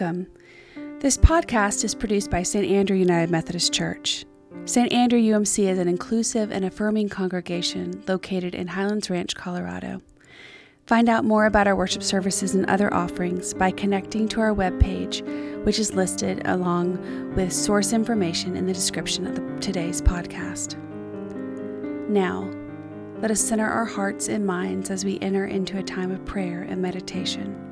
Welcome. This podcast is produced by St. Andrew United Methodist Church. St. Andrew UMC is an inclusive and affirming congregation located in Highlands Ranch, Colorado. Find out more about our worship services and other offerings by connecting to our webpage, which is listed along with source information in the description of the, today's podcast. Now, let us center our hearts and minds as we enter into a time of prayer and meditation.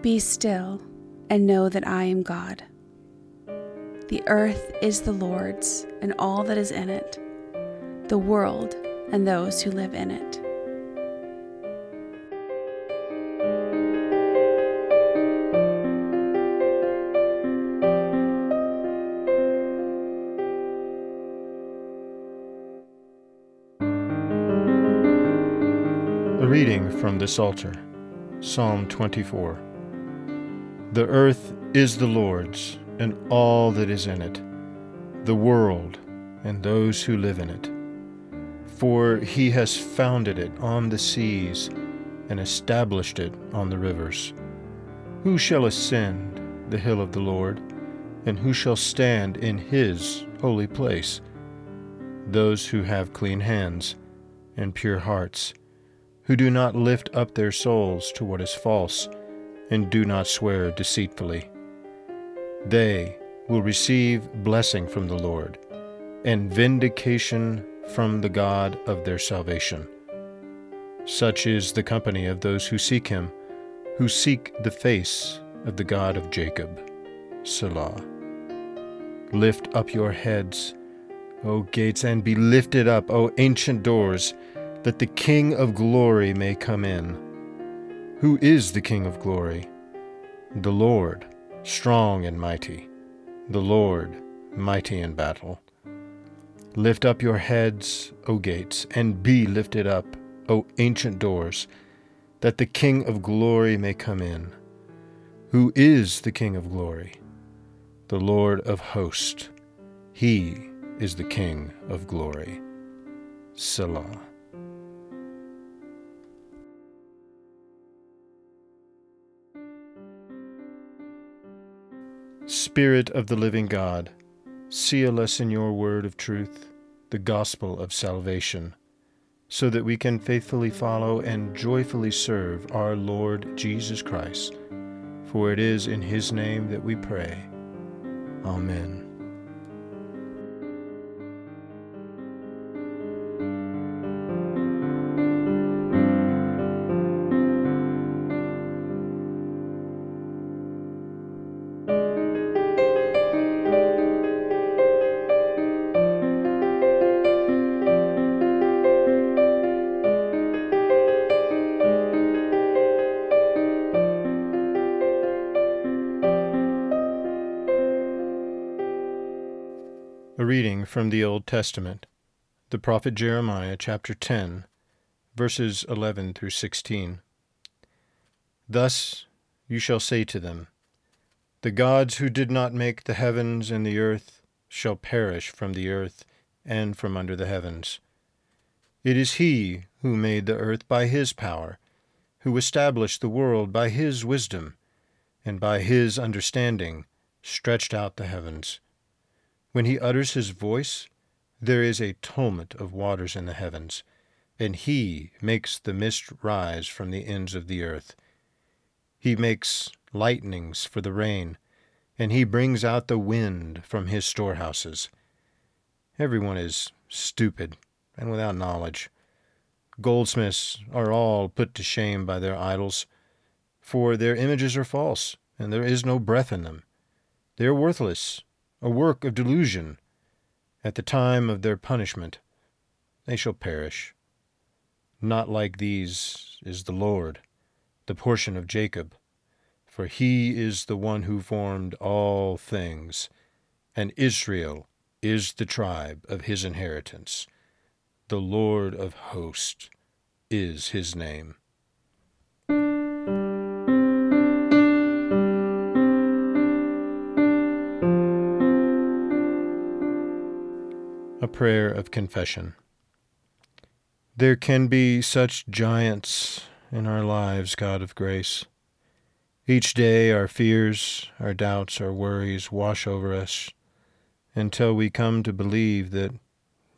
Be still and know that I am God. The earth is the Lord's and all that is in it, the world and those who live in it. A reading from the Psalter, Psalm 24. The earth is the Lord's, and all that is in it, the world, and those who live in it. For he has founded it on the seas, and established it on the rivers. Who shall ascend the hill of the Lord, and who shall stand in his holy place? Those who have clean hands and pure hearts, who do not lift up their souls to what is false and do not swear deceitfully. They will receive blessing from the Lord and vindication from the God of their salvation. Such is the company of those who seek him, who seek the face of the God of Jacob. Selah. Lift up your heads, O gates, and be lifted up, O ancient doors, that the King of glory may come in. Who is the King of glory? The Lord, strong and mighty, the Lord, mighty in battle. Lift up your heads, O gates, and be lifted up, O ancient doors, that the King of glory may come in. Who is the King of glory? The Lord of hosts. He is the King of glory. Selah. Spirit of the living God, seal us in your word of truth, the gospel of salvation, so that we can faithfully follow and joyfully serve our Lord Jesus Christ. For it is in his name that we pray. Amen. Reading from the Old Testament, the prophet Jeremiah, chapter 10, verses 11 through 16. Thus you shall say to them, The gods who did not make the heavens and the earth shall perish from the earth and from under the heavens. It is he who made the earth by his power, who established the world by his wisdom, and by his understanding stretched out the heavens. When he utters his voice, there is a tumult of waters in the heavens, and he makes the mist rise from the ends of the earth. He makes lightnings for the rain, and he brings out the wind from his storehouses. Everyone is stupid and without knowledge. Goldsmiths are all put to shame by their idols, for their images are false, and there is no breath in them. They are worthless a work of delusion. At the time of their punishment, they shall perish. Not like these is the Lord, the portion of Jacob, for he is the one who formed all things, and Israel is the tribe of his inheritance. The Lord of hosts is his name. Prayer of confession. There can be such giants in our lives, God of grace. Each day our fears, our doubts, our worries wash over us until we come to believe that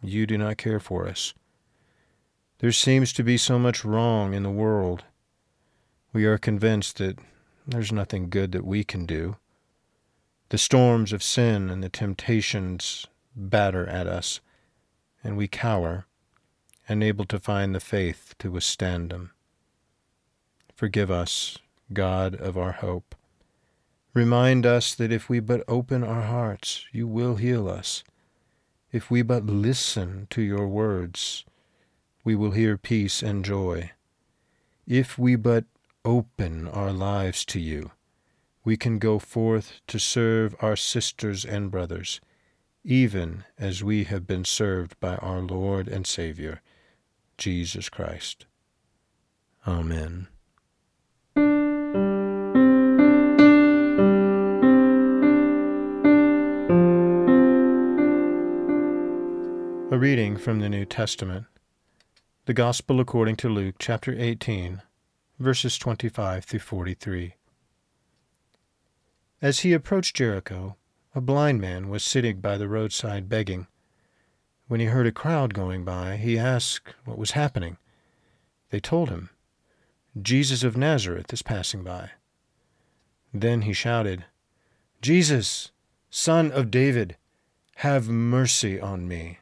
you do not care for us. There seems to be so much wrong in the world. We are convinced that there's nothing good that we can do. The storms of sin and the temptations batter at us, and we cower, unable to find the faith to withstand them. Forgive us, God of our hope. Remind us that if we but open our hearts, you will heal us. If we but listen to your words, we will hear peace and joy. If we but open our lives to you, we can go forth to serve our sisters and brothers, even as we have been served by our Lord and Savior, Jesus Christ. Amen. A reading from the New Testament. The Gospel according to Luke, chapter 18, verses 25 through 43. As he approached Jericho, a blind man was sitting by the roadside begging. When he heard a crowd going by, he asked what was happening. They told him, Jesus of Nazareth is passing by. Then he shouted, Jesus, Son of David, have mercy on me.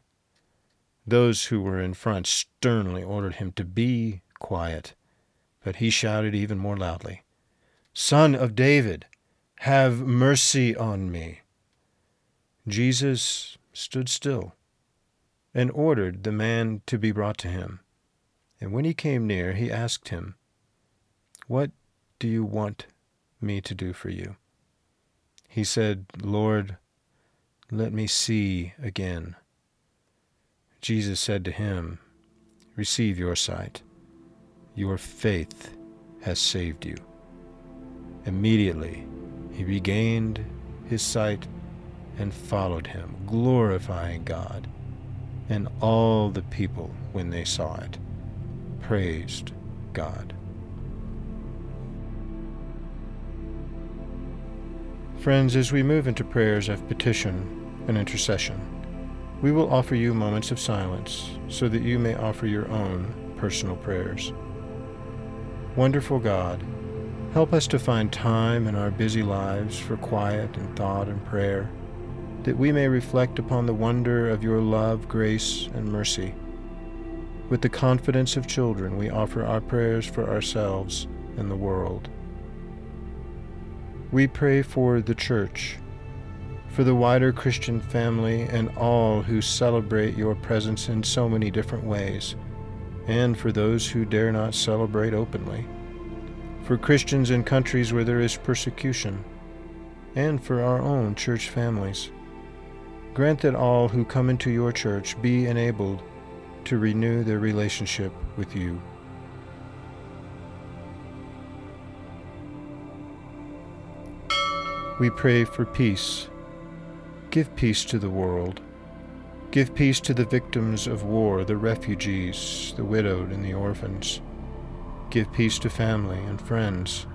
Those who were in front sternly ordered him to be quiet, but he shouted even more loudly, Son of David, have mercy on me. Jesus stood still and ordered the man to be brought to him. And when he came near, he asked him, What do you want me to do for you? He said, Lord, let me see again. Jesus said to him, Receive your sight. Your faith has saved you. Immediately he regained his sight and followed him, glorifying God. And all the people, when they saw it, praised God. Friends, as we move into prayers of petition and intercession, we will offer you moments of silence so that you may offer your own personal prayers. Wonderful God, help us to find time in our busy lives for quiet and thought and prayer, that we may reflect upon the wonder of your love, grace, and mercy. With the confidence of children, we offer our prayers for ourselves and the world. We pray for the Church for the wider Christian family and all who celebrate your presence in so many different ways, and for those who dare not celebrate openly, for Christians in countries where there is persecution, and for our own church families. Grant that all who come into your church be enabled to renew their relationship with you. We pray for peace Give peace to the world. Give peace to the victims of war, the refugees, the widowed, and the orphans. Give peace to family and friends,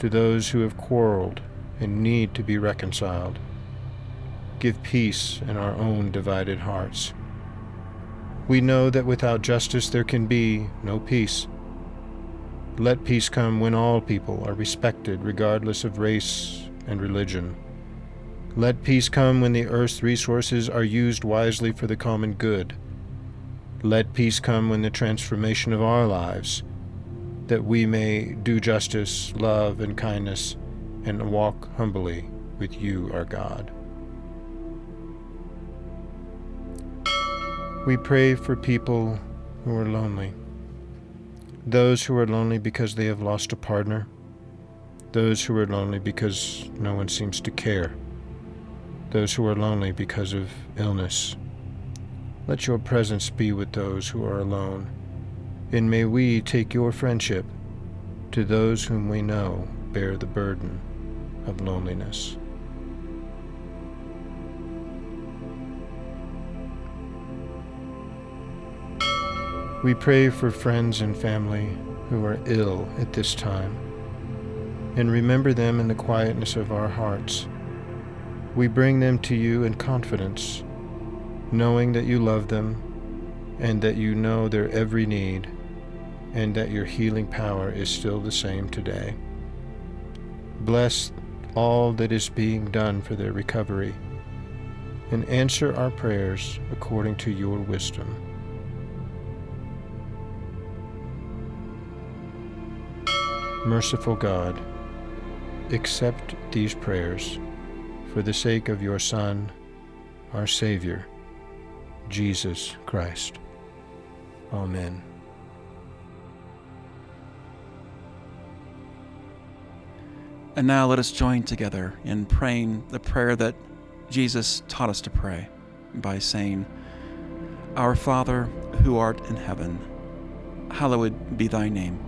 to those who have quarreled and need to be reconciled. Give peace in our own divided hearts. We know that without justice there can be no peace. Let peace come when all people are respected, regardless of race and religion. Let peace come when the earth's resources are used wisely for the common good. Let peace come when the transformation of our lives, that we may do justice, love, and kindness, and walk humbly with you, our God. We pray for people who are lonely, those who are lonely because they have lost a partner, those who are lonely because no one seems to care those who are lonely because of illness. Let your presence be with those who are alone, and may we take your friendship to those whom we know bear the burden of loneliness. We pray for friends and family who are ill at this time and remember them in the quietness of our hearts. We bring them to you in confidence, knowing that you love them and that you know their every need and that your healing power is still the same today. Bless all that is being done for their recovery and answer our prayers according to your wisdom. Merciful God, accept these prayers for the sake of your Son, our Savior, Jesus Christ. Amen. And now let us join together in praying the prayer that Jesus taught us to pray by saying, Our Father, who art in heaven, hallowed be thy name.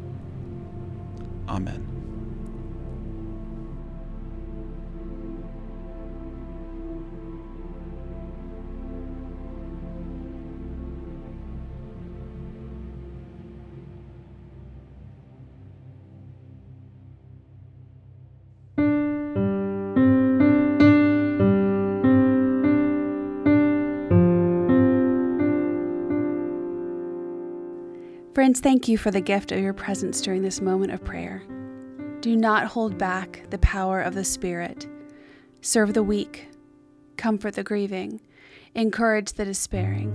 Amen. Friends, thank you for the gift of your presence during this moment of prayer. Do not hold back the power of the Spirit. Serve the weak, comfort the grieving, encourage the despairing,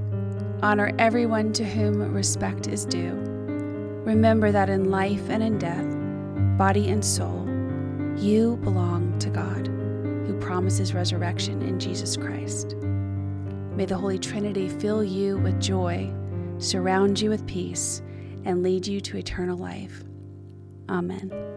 honor everyone to whom respect is due. Remember that in life and in death, body and soul, you belong to God, who promises resurrection in Jesus Christ. May the Holy Trinity fill you with joy, surround you with peace, and lead you to eternal life. Amen.